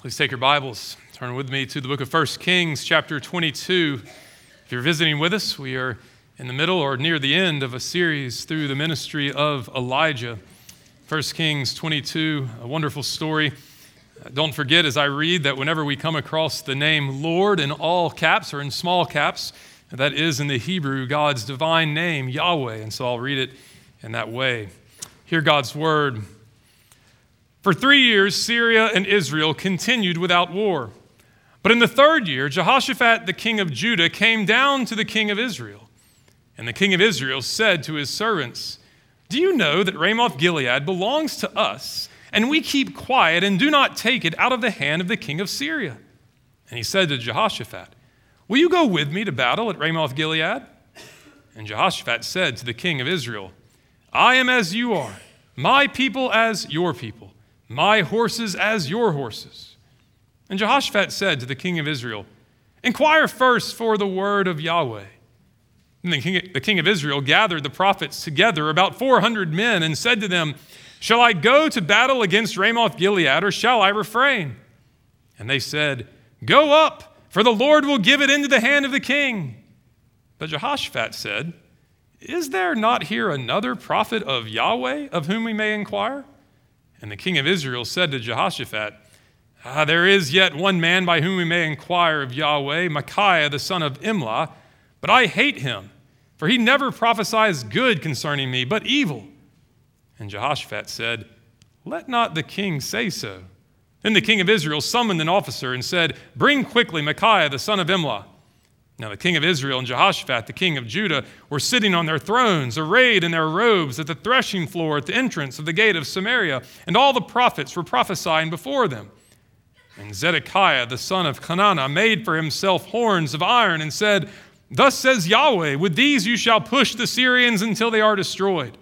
Please take your Bibles, turn with me to the book of 1 Kings, chapter 22. If you're visiting with us, we are in the middle or near the end of a series through the ministry of Elijah. 1 Kings 22, a wonderful story. Don't forget as I read that whenever we come across the name Lord in all caps or in small caps, that is in the Hebrew God's divine name, Yahweh. And so I'll read it in that way. Hear God's word. For three years, Syria and Israel continued without war. But in the third year, Jehoshaphat, the king of Judah, came down to the king of Israel. And the king of Israel said to his servants, Do you know that Ramoth Gilead belongs to us, and we keep quiet and do not take it out of the hand of the king of Syria? And he said to Jehoshaphat, Will you go with me to battle at Ramoth Gilead? And Jehoshaphat said to the king of Israel, I am as you are, my people as your people my horses as your horses. And Jehoshaphat said to the king of Israel, Inquire first for the word of Yahweh. And the king, the king of Israel gathered the prophets together, about 400 men, and said to them, Shall I go to battle against Ramoth Gilead, or shall I refrain? And they said, Go up, for the Lord will give it into the hand of the king. But Jehoshaphat said, Is there not here another prophet of Yahweh of whom we may inquire? And the king of Israel said to Jehoshaphat, ah, There is yet one man by whom we may inquire of Yahweh, Micaiah the son of Imlah, but I hate him, for he never prophesies good concerning me, but evil. And Jehoshaphat said, Let not the king say so. Then the king of Israel summoned an officer and said, Bring quickly Micaiah the son of Imlah. Now, the king of Israel and Jehoshaphat, the king of Judah, were sitting on their thrones, arrayed in their robes, at the threshing floor at the entrance of the gate of Samaria, and all the prophets were prophesying before them. And Zedekiah, the son of Chenaanah, made for himself horns of iron and said, Thus says Yahweh, with these you shall push the Syrians until they are destroyed.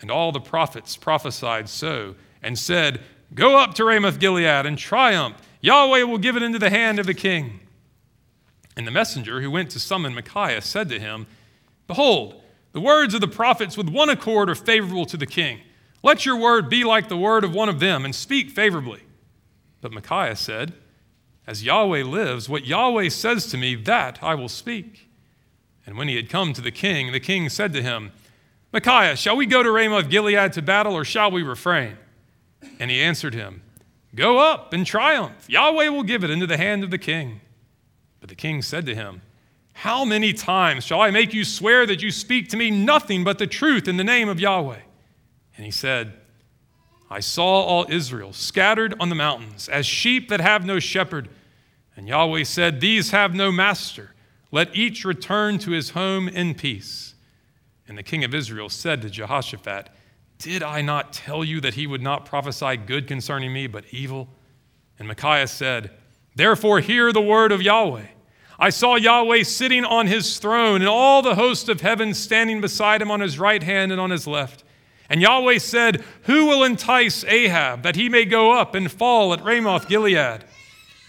And all the prophets prophesied so, and said, Go up to Ramoth Gilead and triumph. Yahweh will give it into the hand of the king. And the messenger who went to summon Micaiah said to him, Behold, the words of the prophets with one accord are favorable to the king. Let your word be like the word of one of them, and speak favorably. But Micaiah said, As Yahweh lives, what Yahweh says to me, that I will speak. And when he had come to the king, the king said to him, Micaiah, shall we go to Ramoth Gilead to battle, or shall we refrain? And he answered him, Go up and triumph. Yahweh will give it into the hand of the king. But the king said to him, How many times shall I make you swear that you speak to me nothing but the truth in the name of Yahweh? And he said, I saw all Israel scattered on the mountains as sheep that have no shepherd. And Yahweh said, These have no master. Let each return to his home in peace. And the king of Israel said to Jehoshaphat, Did I not tell you that he would not prophesy good concerning me, but evil? And Micaiah said, Therefore, hear the word of Yahweh. I saw Yahweh sitting on his throne, and all the host of heaven standing beside him on his right hand and on his left. And Yahweh said, Who will entice Ahab that he may go up and fall at Ramoth Gilead?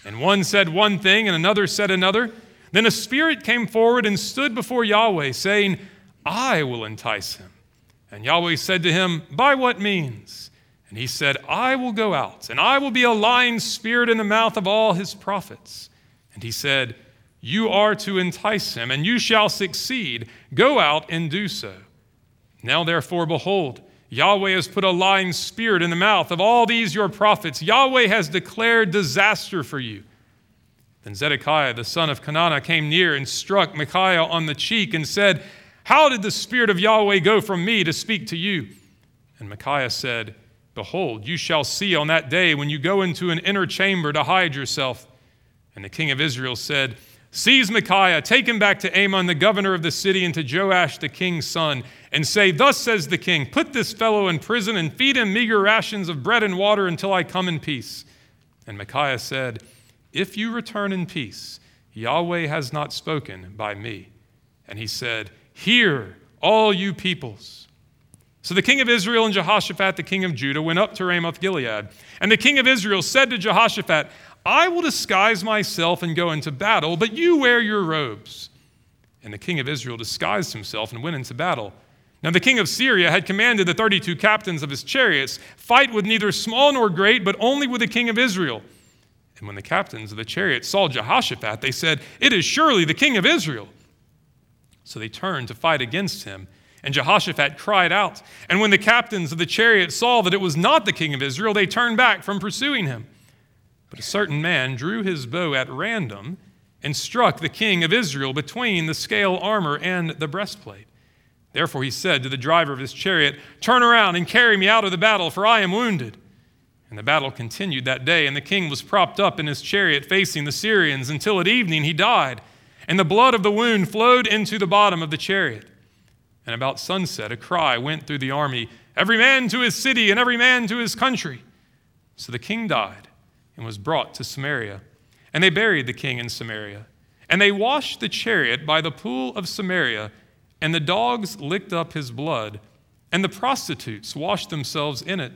And one said one thing, and another said another. Then a spirit came forward and stood before Yahweh, saying, I will entice him. And Yahweh said to him, By what means? And he said, I will go out, and I will be a lying spirit in the mouth of all his prophets. And he said, You are to entice him, and you shall succeed. Go out and do so. Now, therefore, behold, Yahweh has put a lying spirit in the mouth of all these your prophets. Yahweh has declared disaster for you. Then Zedekiah, the son of Chenaanah, came near and struck Micaiah on the cheek and said, How did the spirit of Yahweh go from me to speak to you? And Micaiah said, Behold, you shall see on that day when you go into an inner chamber to hide yourself. And the king of Israel said, Seize Micaiah, take him back to Amon, the governor of the city, and to Joash, the king's son, and say, Thus says the king, Put this fellow in prison and feed him meager rations of bread and water until I come in peace. And Micaiah said, If you return in peace, Yahweh has not spoken by me. And he said, Hear, all you peoples. So the king of Israel and Jehoshaphat, the king of Judah, went up to Ramoth Gilead. And the king of Israel said to Jehoshaphat, I will disguise myself and go into battle, but you wear your robes. And the king of Israel disguised himself and went into battle. Now the king of Syria had commanded the 32 captains of his chariots, Fight with neither small nor great, but only with the king of Israel. And when the captains of the chariots saw Jehoshaphat, they said, It is surely the king of Israel. So they turned to fight against him. And Jehoshaphat cried out. And when the captains of the chariots saw that it was not the king of Israel, they turned back from pursuing him. But a certain man drew his bow at random and struck the king of Israel between the scale armor and the breastplate. Therefore he said to the driver of his chariot, Turn around and carry me out of the battle, for I am wounded. And the battle continued that day, and the king was propped up in his chariot facing the Syrians until at evening he died, and the blood of the wound flowed into the bottom of the chariot. And about sunset, a cry went through the army Every man to his city, and every man to his country. So the king died and was brought to Samaria. And they buried the king in Samaria. And they washed the chariot by the pool of Samaria, and the dogs licked up his blood, and the prostitutes washed themselves in it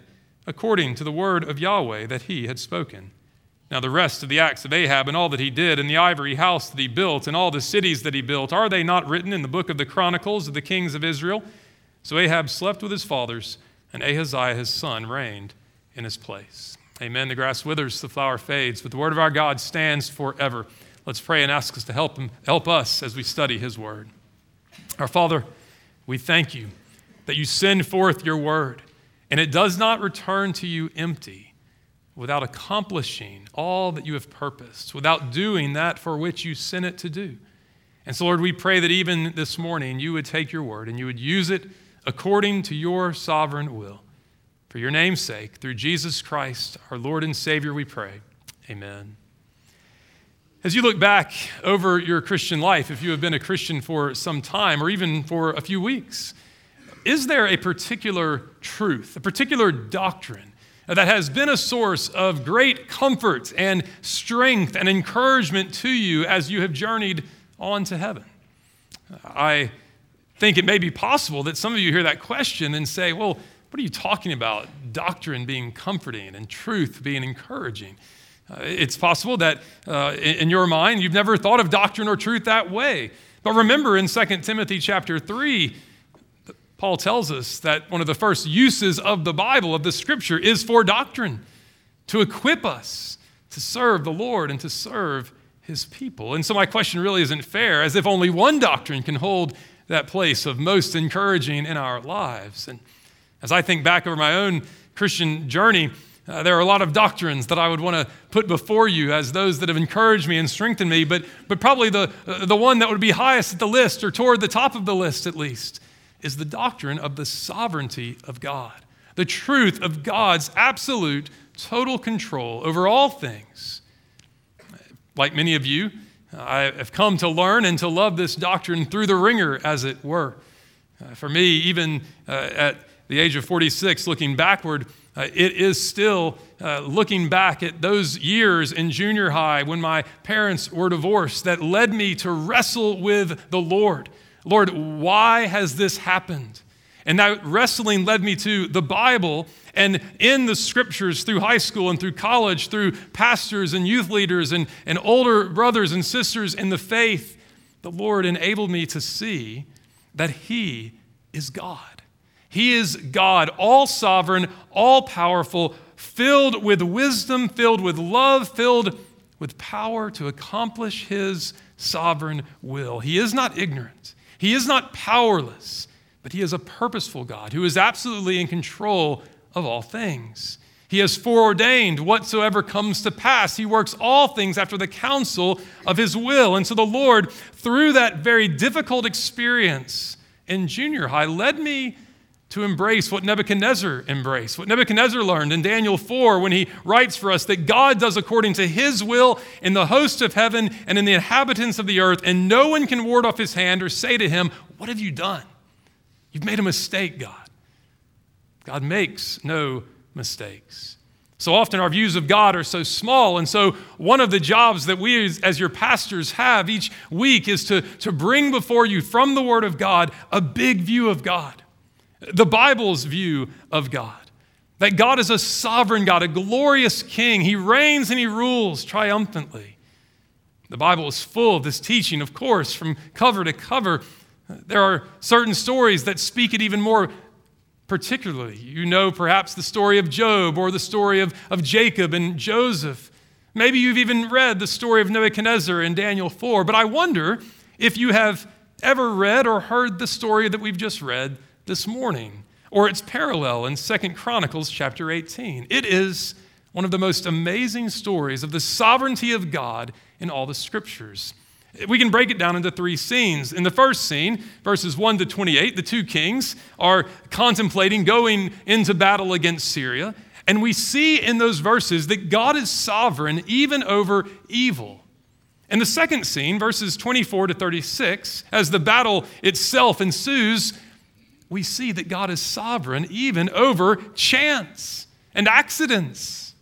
according to the word of Yahweh that he had spoken. Now, the rest of the acts of Ahab and all that he did, and the ivory house that he built, and all the cities that he built, are they not written in the book of the Chronicles of the kings of Israel? So Ahab slept with his fathers, and Ahaziah his son reigned in his place. Amen. The grass withers, the flower fades, but the word of our God stands forever. Let's pray and ask us to help him, help us as we study his word. Our Father, we thank you that you send forth your word and it does not return to you empty without accomplishing all that you have purposed, without doing that for which you sent it to do. And so, Lord, we pray that even this morning you would take your word and you would use it according to your sovereign will. For your name's sake, through Jesus Christ, our Lord and Savior, we pray. Amen. As you look back over your Christian life, if you have been a Christian for some time or even for a few weeks, is there a particular truth, a particular doctrine that has been a source of great comfort and strength and encouragement to you as you have journeyed on to heaven? I think it may be possible that some of you hear that question and say, well, what are you talking about? Doctrine being comforting and truth being encouraging. Uh, it's possible that uh, in, your mind you've never thought of doctrine or truth that way. But remember in 2 Timothy chapter 3, Paul tells us that one of the first uses of the Bible, of the scripture, is for doctrine, to equip us to serve the Lord and to serve his people. And so my question really isn't fair, as if only one doctrine can hold that place of most encouraging in our lives. And as I think back over my own Christian journey, uh, there are a lot of doctrines that I would want to put before you as those that have encouraged me and strengthened me, but, but probably the, uh, the one that would be highest at the list, or toward the top of the list at least, is the doctrine of the sovereignty of God, the truth of God's absolute, total control over all things. Like many of you, I have come to learn and to love this doctrine through the wringer, as it were. Uh, for me, even uh, at the age of 46, looking backward, uh, it is still uh, looking back at those years in junior high when my parents were divorced that led me to wrestle with the Lord Lord, why has this happened? And that wrestling led me to the Bible and in the scriptures through high school and through college, through pastors and youth leaders and, and older brothers and sisters in the faith, the Lord enabled me to see that He is God. He is God, all sovereign, all powerful, filled with wisdom, filled with love, filled with power to accomplish His sovereign will. He is not ignorant. He is not powerless, but He is a purposeful God who is absolutely in control of all things. He has foreordained whatsoever comes to pass. He works all things after the counsel of His will. And so the Lord, through that very difficult experience in junior high, led me to embrace what Nebuchadnezzar embraced, what Nebuchadnezzar learned in Daniel 4 when he writes for us that God does according to his will in the hosts of heaven and in the inhabitants of the earth, and no one can ward off his hand or say to him, What have you done? You've made a mistake, God. God makes no mistakes. So often our views of God are so small. And so, one of the jobs that we as your pastors have each week is to, to bring before you from the Word of God a big view of God the Bible's view of God. That God is a sovereign God, a glorious king. He reigns and he rules triumphantly. The Bible is full of this teaching, of course, from cover to cover. There are certain stories that speak it even more particularly. You know perhaps the story of Job or the story of, of Jacob and Joseph. Maybe you've even read the story of Nebuchadnezzar in Daniel 4, but I wonder if you have ever read or heard the story that we've just read this morning or its parallel in Second Chronicles chapter 18. It is one of the most amazing stories of the sovereignty of God in all the scriptures. We can break it down into three scenes. In the first scene, verses 1 to 28, the two kings are contemplating going into battle against Syria. And we see in those verses that God is sovereign even over evil. In the second scene, verses 24 to 36, as the battle itself ensues, we see that God is sovereign even over chance and accidents.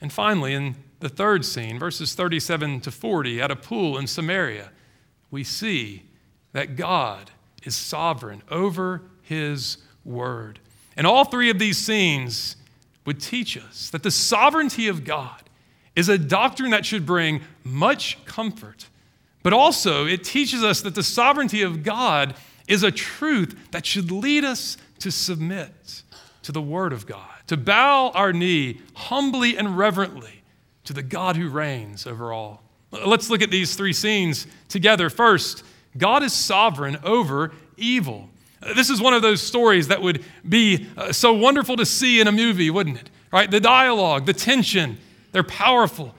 And finally, in the third scene, verses 37 to 40, at a pool in Samaria, we see that God is sovereign over his word. And all three of these scenes would teach us that the sovereignty of God is a doctrine that should bring much comfort, but also it teaches us that the sovereignty of God is a truth that should lead us to submit to the Word of God, to bow our knee humbly and reverently to the God who reigns over all. Let's look at these three scenes together. First, God is sovereign over evil. This is one of those stories that would be uh, so wonderful to see in a movie, wouldn't it? Right? The dialogue, the tension, they're powerful.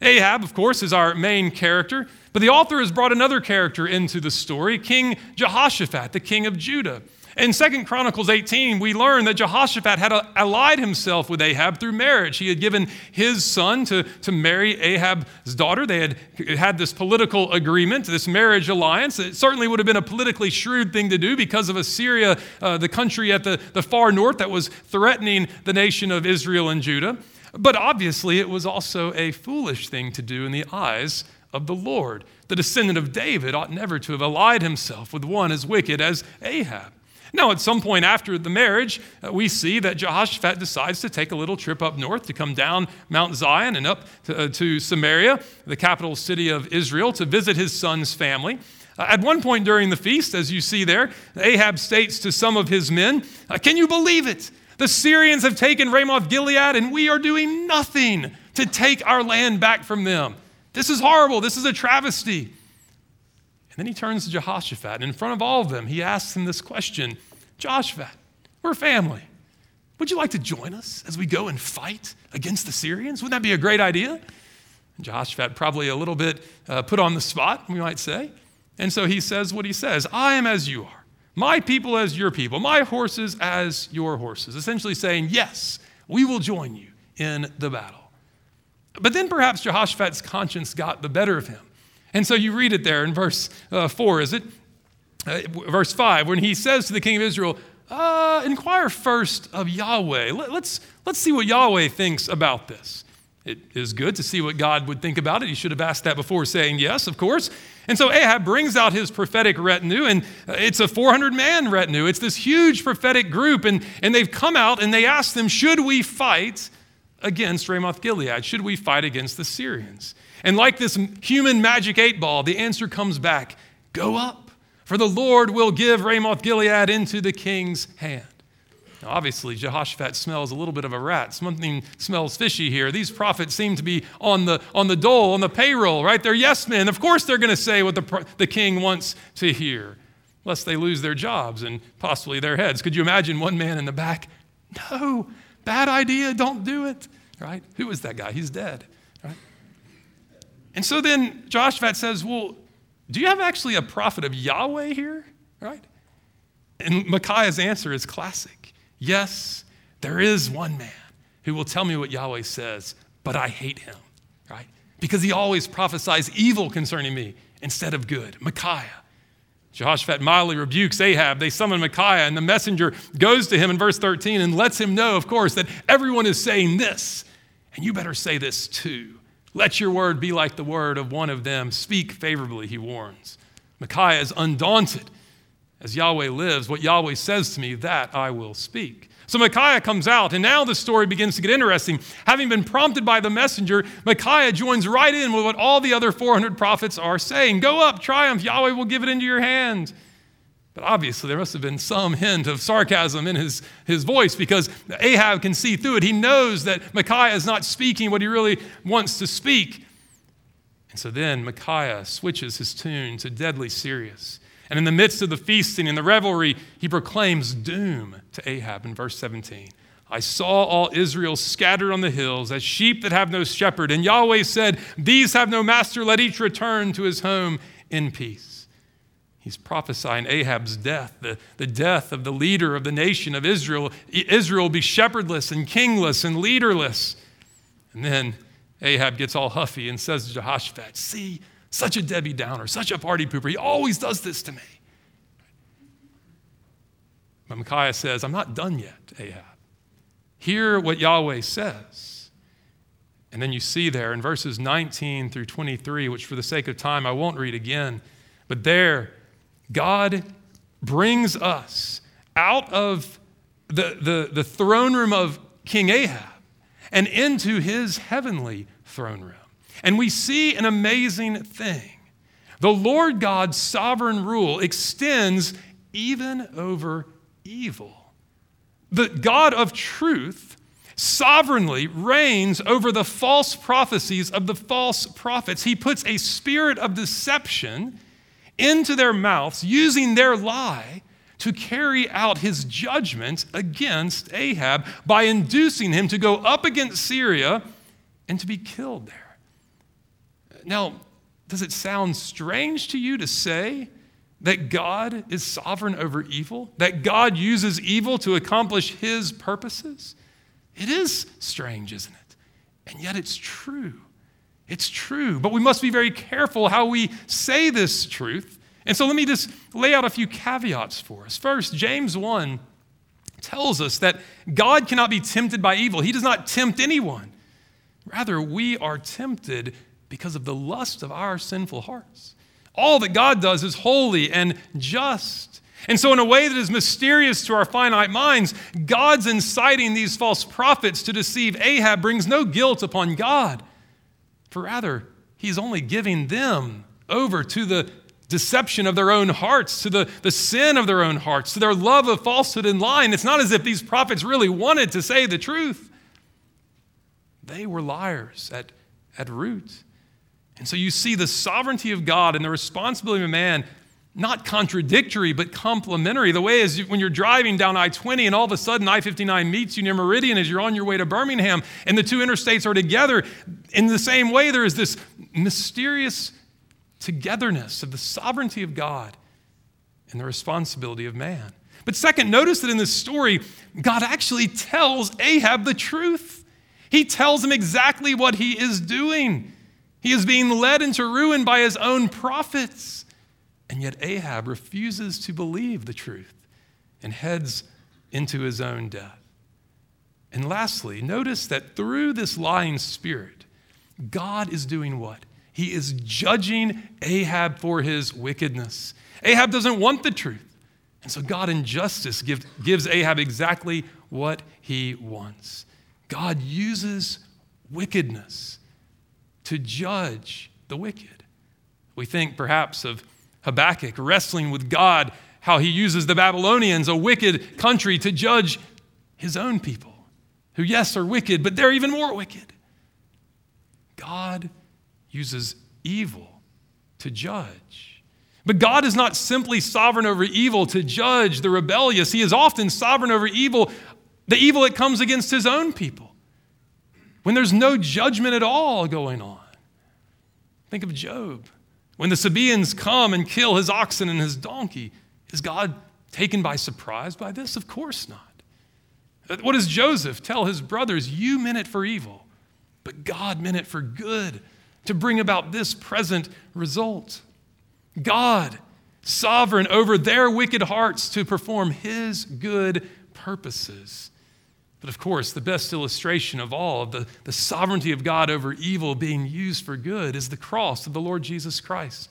Ahab, of course, is our main character, but the author has brought another character into the story, King Jehoshaphat, the king of Judah. In Second Chronicles 18, we learn that Jehoshaphat had allied himself with Ahab through marriage. He had given his son to, to marry Ahab's daughter. They had had this political agreement, this marriage alliance. It certainly would have been a politically shrewd thing to do because of Assyria, uh, the country at the, the far north that was threatening the nation of Israel and Judah. But obviously, it was also a foolish thing to do in the eyes of the Lord. The descendant of David ought never to have allied himself with one as wicked as Ahab. Now, at some point after the marriage, uh, we see that Jehoshaphat decides to take a little trip up north to come down Mount Zion and up to, uh, to Samaria, the capital city of Israel, to visit his son's family. Uh, at one point during the feast, as you see there, Ahab states to some of his men, uh, Can you believe it? The Syrians have taken Ramoth Gilead, and we are doing nothing to take our land back from them. This is horrible. This is a travesty. And then he turns to Jehoshaphat, and in front of all of them, he asks him this question Jehoshaphat, we're family. Would you like to join us as we go and fight against the Syrians? Wouldn't that be a great idea? And Jehoshaphat, probably a little bit uh, put on the spot, we might say. And so he says what he says I am as you are, my people as your people, my horses as your horses. Essentially saying, Yes, we will join you in the battle. But then perhaps Jehoshaphat's conscience got the better of him. And so you read it there in verse uh, 4, is it? Uh, verse 5, when he says to the king of Israel, uh, inquire first of Yahweh. Let, let's, let's see what Yahweh thinks about this. It is good to see what God would think about it. He should have asked that before saying yes, of course. And so Ahab brings out his prophetic retinue, and uh, it's a 400 man retinue. It's this huge prophetic group, and, and they've come out and they ask them, Should we fight against Ramoth Gilead? Should we fight against the Syrians? And like this human magic eight ball, the answer comes back go up, for the Lord will give Ramoth Gilead into the king's hand. Now, obviously, Jehoshaphat smells a little bit of a rat. Something smells fishy here. These prophets seem to be on the, on the dole, on the payroll, right? They're yes men. Of course, they're going to say what the, the king wants to hear, lest they lose their jobs and possibly their heads. Could you imagine one man in the back? No, bad idea, don't do it, right? Who is that guy? He's dead. right? And so then Jehoshaphat says, Well, do you have actually a prophet of Yahweh here? Right? And Micaiah's answer is classic Yes, there is one man who will tell me what Yahweh says, but I hate him, right? Because he always prophesies evil concerning me instead of good. Micaiah. Jehoshaphat mildly rebukes Ahab. They summon Micaiah, and the messenger goes to him in verse 13 and lets him know, of course, that everyone is saying this, and you better say this too. Let your word be like the word of one of them. Speak favorably, he warns. Micaiah is undaunted. As Yahweh lives, what Yahweh says to me, that I will speak. So Micaiah comes out, and now the story begins to get interesting. Having been prompted by the messenger, Micaiah joins right in with what all the other 400 prophets are saying Go up, triumph, Yahweh will give it into your hand. But obviously, there must have been some hint of sarcasm in his, his voice because Ahab can see through it. He knows that Micaiah is not speaking what he really wants to speak. And so then Micaiah switches his tune to deadly serious. And in the midst of the feasting and the revelry, he proclaims doom to Ahab in verse 17. I saw all Israel scattered on the hills as sheep that have no shepherd. And Yahweh said, These have no master, let each return to his home in peace. He's prophesying Ahab's death, the, the death of the leader of the nation of Israel. Israel will be shepherdless and kingless and leaderless. And then Ahab gets all huffy and says to Jehoshaphat, See, such a Debbie Downer, such a party pooper. He always does this to me. But Micaiah says, I'm not done yet, Ahab. Hear what Yahweh says. And then you see there in verses 19 through 23, which for the sake of time I won't read again, but there God brings us out of the, the, the throne room of King Ahab and into his heavenly throne room. And we see an amazing thing. The Lord God's sovereign rule extends even over evil. The God of truth sovereignly reigns over the false prophecies of the false prophets. He puts a spirit of deception into their mouths, using their lie to carry out his judgment against Ahab by inducing him to go up against Syria and to be killed there. Now, does it sound strange to you to say that God is sovereign over evil? That God uses evil to accomplish his purposes? It is strange, isn't it? And yet it's true. It's true, but we must be very careful how we say this truth. And so let me just lay out a few caveats for us. First, James 1 tells us that God cannot be tempted by evil, He does not tempt anyone. Rather, we are tempted because of the lust of our sinful hearts. All that God does is holy and just. And so, in a way that is mysterious to our finite minds, God's inciting these false prophets to deceive Ahab brings no guilt upon God. For rather, he's only giving them over to the deception of their own hearts, to the, the sin of their own hearts, to their love of falsehood and lying. It's not as if these prophets really wanted to say the truth. They were liars at, at root. And so you see the sovereignty of God and the responsibility of man not contradictory, but complementary. The way is when you're driving down I 20 and all of a sudden I 59 meets you near Meridian as you're on your way to Birmingham, and the two interstates are together. In the same way, there is this mysterious togetherness of the sovereignty of God and the responsibility of man. But second, notice that in this story, God actually tells Ahab the truth. He tells him exactly what he is doing. He is being led into ruin by his own prophets. And yet Ahab refuses to believe the truth and heads into his own death. And lastly, notice that through this lying spirit, God is doing what? He is judging Ahab for his wickedness. Ahab doesn't want the truth. And so God, in justice, give, gives Ahab exactly what he wants. God uses wickedness to judge the wicked. We think perhaps of Habakkuk wrestling with God, how he uses the Babylonians, a wicked country, to judge his own people, who, yes, are wicked, but they're even more wicked. God uses evil to judge. But God is not simply sovereign over evil to judge the rebellious, He is often sovereign over evil, the evil that comes against His own people, when there's no judgment at all going on. Think of Job. When the Sabaeans come and kill his oxen and his donkey, is God taken by surprise by this? Of course not. What does Joseph tell his brothers? You meant it for evil, but God meant it for good to bring about this present result. God, sovereign over their wicked hearts to perform his good purposes. But of course, the best illustration of all of the, the sovereignty of God over evil being used for good is the cross of the Lord Jesus Christ.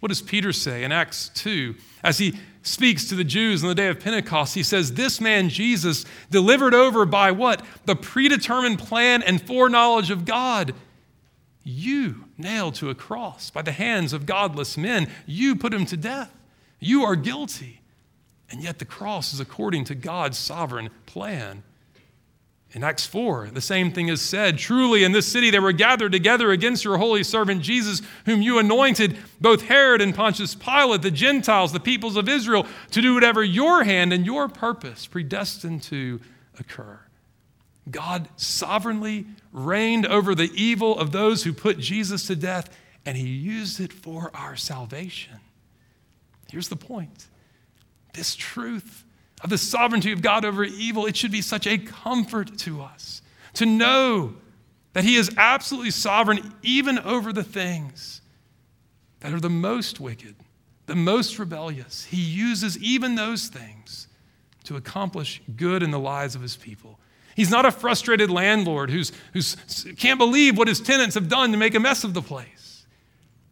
What does Peter say in Acts 2? As he speaks to the Jews on the day of Pentecost, he says, This man Jesus, delivered over by what? The predetermined plan and foreknowledge of God. You nailed to a cross by the hands of godless men. You put him to death. You are guilty. And yet the cross is according to God's sovereign plan. In Acts 4, the same thing is said. Truly, in this city they were gathered together against your holy servant Jesus, whom you anointed, both Herod and Pontius Pilate, the Gentiles, the peoples of Israel, to do whatever your hand and your purpose predestined to occur. God sovereignly reigned over the evil of those who put Jesus to death, and he used it for our salvation. Here's the point this truth of the sovereignty of God over evil, it should be such a comfort to us to know that He is absolutely sovereign even over the things that are the most wicked, the most rebellious. He uses even those things to accomplish good in the lives of His people. He's not a frustrated landlord who's, who's can't believe what his tenants have done to make a mess of the place.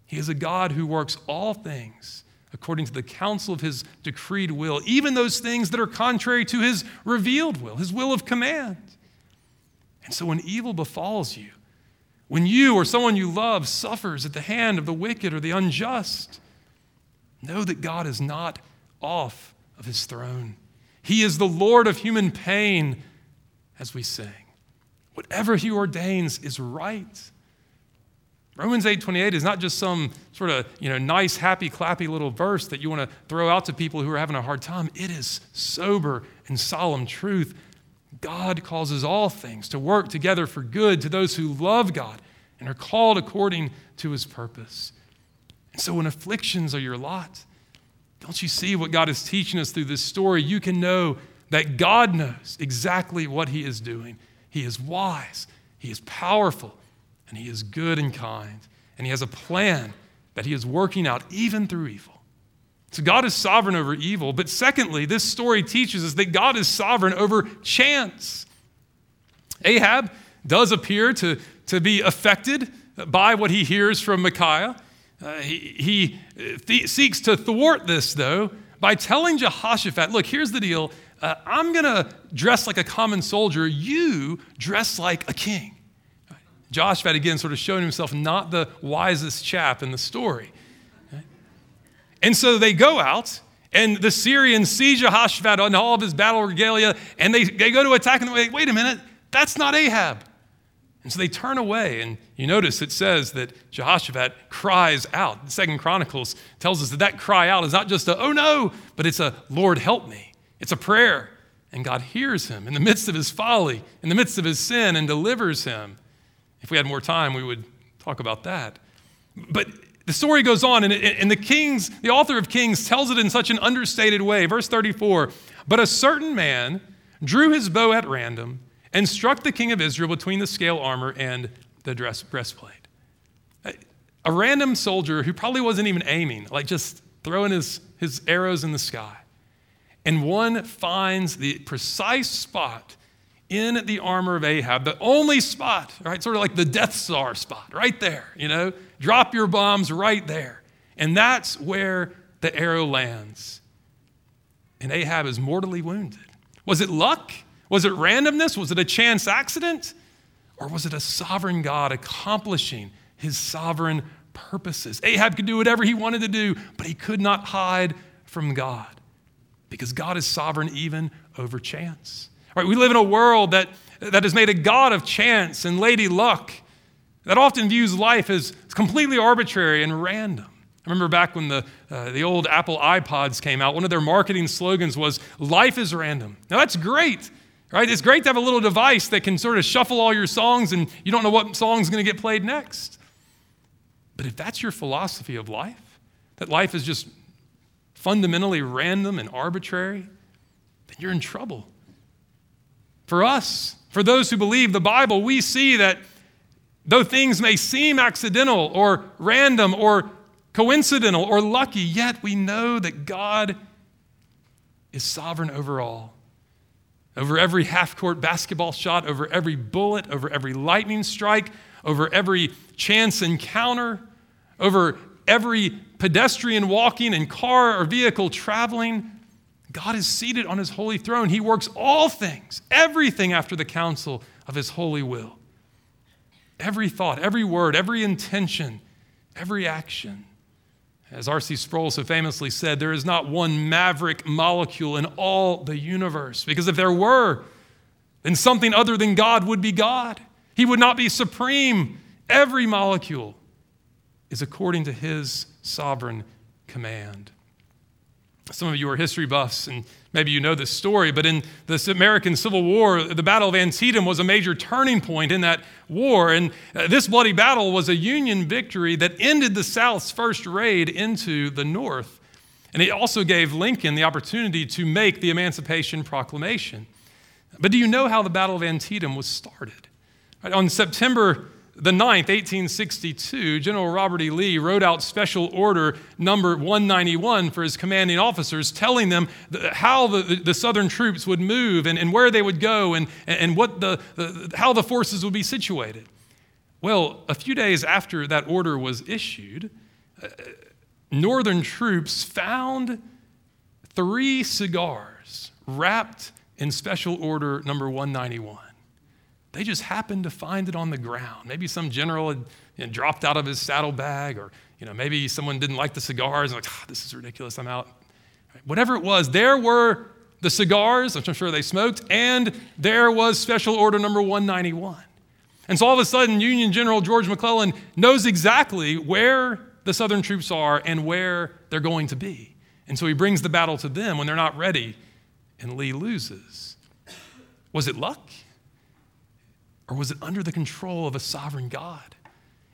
He is a God who works all things according to the counsel of his decreed will, even those things that are contrary to his revealed will, his will of command. And so when evil befalls you, when you or someone you love suffers at the hand of the wicked or the unjust, know that God is not off of his throne. He is the Lord of human pain, as we sing. Whatever he ordains is right. Romans 8:28 is not just some sort of, you know, nice happy clappy little verse that you want to throw out to people who are having a hard time. It is sober and solemn truth. God causes all things to work together for good to those who love God and are called according to his purpose. And so when afflictions are your lot, don't you see what God is teaching us through this story? You can know that God knows exactly what he is doing. He is wise, he is powerful, and He is good and kind, and He has a plan that He is working out even through evil. So God is sovereign over evil. But secondly, this story teaches us that God is sovereign over chance. Ahab does appear to, to be affected by what he hears from Micaiah. Uh, he, he th- seeks to thwart this, though, by telling Jehoshaphat, look, here's the deal. Uh, I'm going to dress like a common soldier. You dress like a king. Joshua, again, sort of showing himself not the wisest chap in the story. And so they go out, and the Syrians see Jehoshaphat on all of his battle regalia, and they, they go to attack him. Wait, wait a minute, that's not Ahab. And so they turn away, and you notice it says that Jehoshaphat cries out. Second Chronicles tells us that that cry out is not just a, oh no, but it's a, Lord, help me. It's a prayer. And God hears him in the midst of his folly, in the midst of his sin, and delivers him. If we had more time, we would talk about that. But the story goes on, and, and the kings, the author of Kings tells it in such an understated way. Verse 34 But a certain man drew his bow at random and struck the king of Israel between the scale armor and the dress, breastplate. A random soldier who probably wasn't even aiming, like just throwing his, his arrows in the sky. And one finds the precise spot in the armor of Ahab, the only spot, right? Sort of like the Death Star spot, right there, you know? Drop your bombs right there. And that's where the arrow lands. And Ahab is mortally wounded. Was it luck? Was it randomness? Was it a chance accident? Or was it a sovereign God accomplishing his sovereign purposes? Ahab could do whatever he wanted to do, but he could not hide from God because God is sovereign even over chance. Right? We live in a world that, that has made a God of chance and lady luck that often views life as completely arbitrary and random. I remember back when the, uh, the old Apple iPods came out, one of their marketing slogans was, Life is random. Now that's great, right? It's great to have a little device that can sort of shuffle all your songs and you don't know what song's going to get played next. But if that's your philosophy of life, that life is just fundamentally random and arbitrary, then you're in trouble. For us, for those who believe the Bible, we see that though things may seem accidental or random or coincidental or lucky, yet we know that God is sovereign over all. Over every half court basketball shot, over every bullet, over every lightning strike, over every chance encounter, over every pedestrian walking and car or vehicle traveling, God is seated on his holy throne. He works all things, everything after the counsel of his holy will. Every thought, every word, every intention, every action. As R.C. Sproul so famously said, there is not one maverick molecule in all the universe. Because if there were, then something other than God would be God. He would not be supreme. Every molecule is according to his sovereign command. Some of you are history buffs, and maybe you know this story, but in the American Civil War, the Battle of Antietam was a major turning point in that war. And uh, this bloody battle was a Union victory that ended the South's first raid into the North. And it also gave Lincoln the opportunity to make the Emancipation Proclamation. But do you know how the Battle of Antietam was started? On September the 9th, 1862, General Robert E. Lee wrote out Special Order number 191 for his commanding officers, telling them how the, the Southern troops would move and, and where they would go and, and what the, the, how the forces would be situated. Well, a few days after that order was issued, uh, Northern troops found three cigars wrapped in Special Order number 191. They just happened to find it on the ground. Maybe some general had you know, dropped out of his saddlebag, or you know, maybe someone didn't like the cigars and like, oh, this is ridiculous, I'm out. Whatever it was, there were the cigars, which I'm sure they smoked, and there was Special Order number 191. And so all of a sudden, Union General George McClellan knows exactly where the Southern troops are and where they're going to be. And so he brings the battle to them when they're not ready, and Lee loses. Was it luck? Or was it under the control of a sovereign God?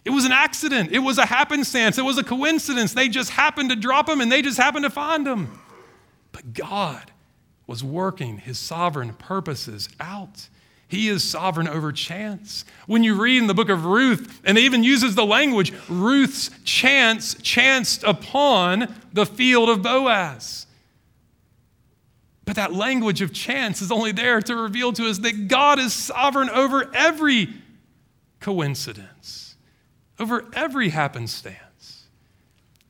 It was an accident. It was a happenstance. It was a coincidence. They just happened to drop him and they just happened to find him. But God was working his sovereign purposes out. He is sovereign over chance. When you read in the book of Ruth, and even uses the language, Ruth's chance chanced upon the field of Boaz. But that language of chance is only there to reveal to us that God is sovereign over every coincidence, over every happenstance.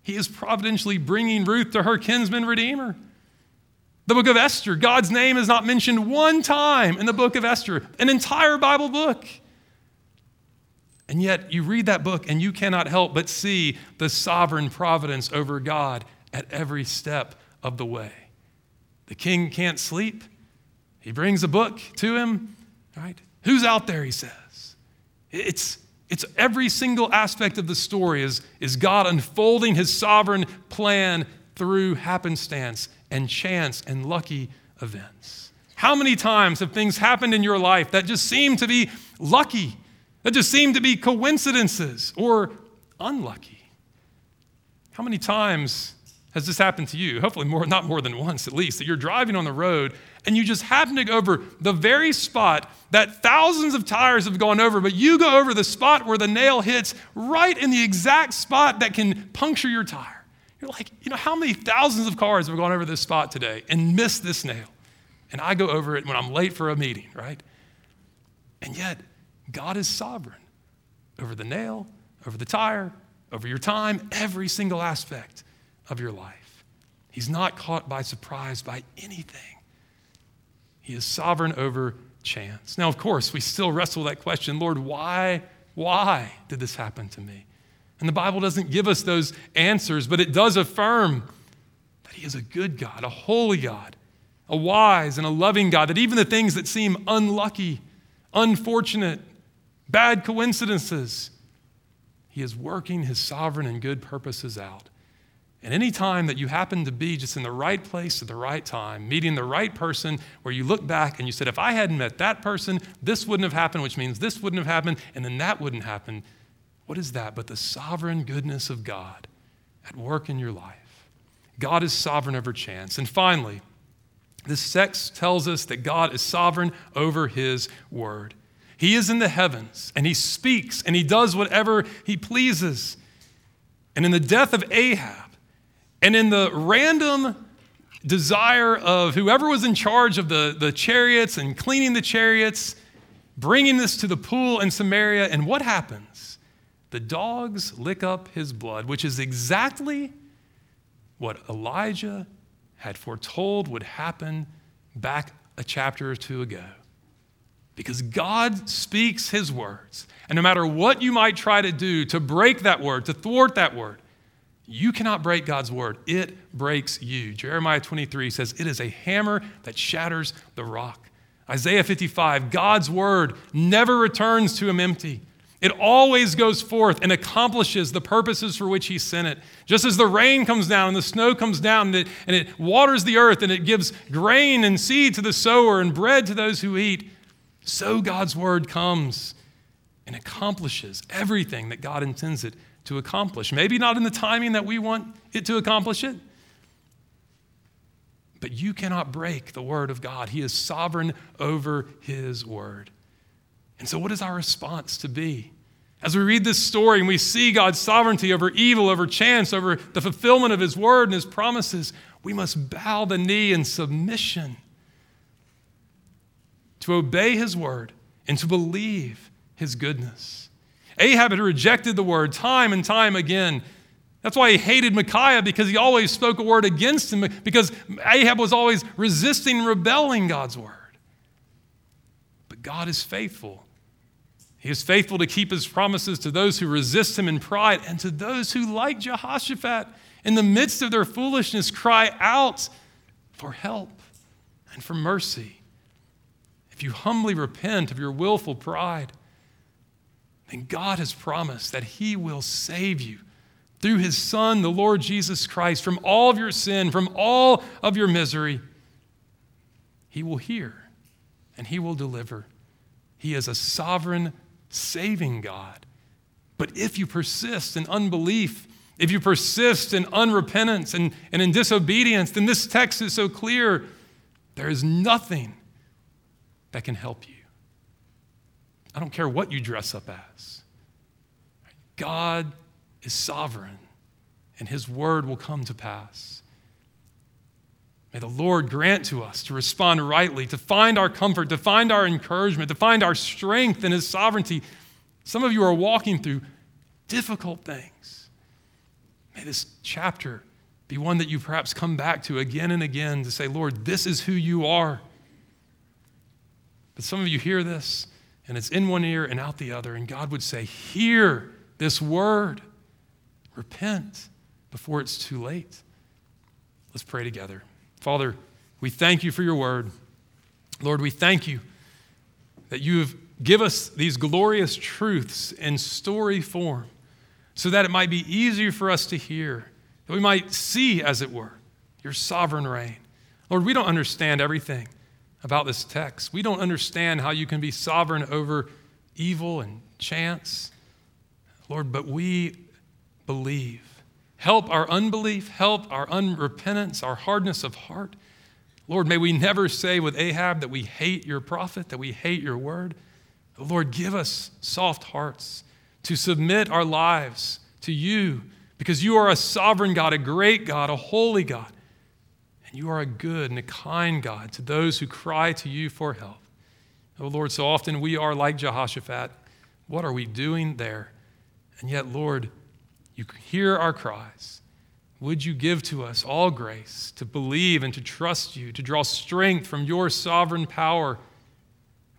He is providentially bringing Ruth to her kinsman redeemer. The book of Esther, God's name is not mentioned one time in the book of Esther, an entire Bible book. And yet, you read that book and you cannot help but see the sovereign providence over God at every step of the way. The king can't sleep. He brings a book to him, right? Who's out there, he says. It's, it's every single aspect of the story is, is God unfolding his sovereign plan through happenstance and chance and lucky events. How many times have things happened in your life that just seem to be lucky, that just seem to be coincidences or unlucky? How many times has this happened to you? Hopefully, more, not more than once at least, that you're driving on the road and you just happen to go over the very spot that thousands of tires have gone over, but you go over the spot where the nail hits right in the exact spot that can puncture your tire. You're like, you know, how many thousands of cars have gone over this spot today and missed this nail? And I go over it when I'm late for a meeting, right? And yet, God is sovereign over the nail, over the tire, over your time, every single aspect of your life. He's not caught by surprise by anything. He is sovereign over chance. Now, of course, we still wrestle that question Lord, why, why did this happen to me? And the Bible doesn't give us those answers, but it does affirm that He is a good God, a holy God, a wise and a loving God, that even the things that seem unlucky, unfortunate, bad coincidences, He is working His sovereign and good purposes out. And any time that you happen to be just in the right place at the right time, meeting the right person, where you look back and you said, if I hadn't met that person, this wouldn't have happened, which means this wouldn't have happened, and then that wouldn't happen. What is that but the sovereign goodness of God at work in your life? God is sovereign over chance. And finally, this text tells us that God is sovereign over his word. He is in the heavens and he speaks and he does whatever he pleases. And in the death of Ahab, and in the random desire of whoever was in charge of the, the chariots and cleaning the chariots, bringing this to the pool in Samaria, and what happens? The dogs lick up his blood, which is exactly what Elijah had foretold would happen back a chapter or two ago. Because God speaks his words. And no matter what you might try to do to break that word, to thwart that word, You cannot break God's word, it breaks you. Jeremiah 23 says, It is a hammer that shatters the rock. Isaiah 55, God's word never returns to him empty. It always goes forth and accomplishes the purposes for which he sent it. Just as the rain comes down and the snow comes down and it, and it waters the earth and it gives grain and seed to the sower and bread to those who eat, so God's word comes and accomplishes everything that God intends it to accomplish. Maybe not in the timing that we want it to accomplish it, but you cannot break the word of God. He is sovereign over his word. And so, what is our response to be? As we read this story and we see God's sovereignty over evil, over chance, over the fulfillment of his word and his promises, we must bow the knee in submission to obey his word and to believe his goodness. Ahab had rejected the word time and time again. That's why he hated Micaiah because he always spoke a word against him, because Ahab was always resisting, rebelling God's word. But God is faithful. He is faithful to keep his promises to those who resist him in pride and to those who, like Jehoshaphat, in the midst of their foolishness, cry out for help and for mercy. If you humbly repent of your willful pride, then God has promised that He will save you through His Son, the Lord Jesus Christ, from all of your sin, from all of your misery. He will hear and He will deliver. He is a sovereign, saving God. But if you persist in unbelief, if you persist in unrepentance and, and in disobedience, then this text is so clear there is nothing that can help you. I don't care what you dress up as. God is sovereign, and his word will come to pass. May the Lord grant to us to respond rightly, to find our comfort, to find our encouragement, to find our strength in his sovereignty. Some of you are walking through difficult things. May this chapter be one that you perhaps come back to again and again to say, Lord, this is who you are. But some of you hear this and it's in one ear and out the other. And God would say, Hear this word. Repent before it's too late. Let's pray together. Father, we thank you for your word. Lord, we thank you that you have given us these glorious truths in story form so that it might be easier for us to hear, that we might see, as it were, your sovereign reign. Lord, we don't understand everything about this text. We don't understand how you can be sovereign over evil and chance, Lord, but we believe. Help our unbelief, help our unrepentance, our hardness of heart. Lord, may we never say with Ahab that we hate your prophet, that we hate your word. Lord, give us soft hearts to submit our lives to you because you are a sovereign God, a great God, a holy God. You are a good and a kind God to those who cry to you for help. Oh Lord, so often we are like Jehoshaphat. What are we doing there? And yet, Lord, you hear our cries. Would you give to us all grace to believe and to trust you, to draw strength from your sovereign power?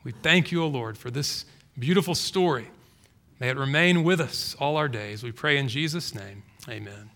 We thank you, O Lord, for this beautiful story. May it remain with us all our days. We pray in Jesus' name. Amen.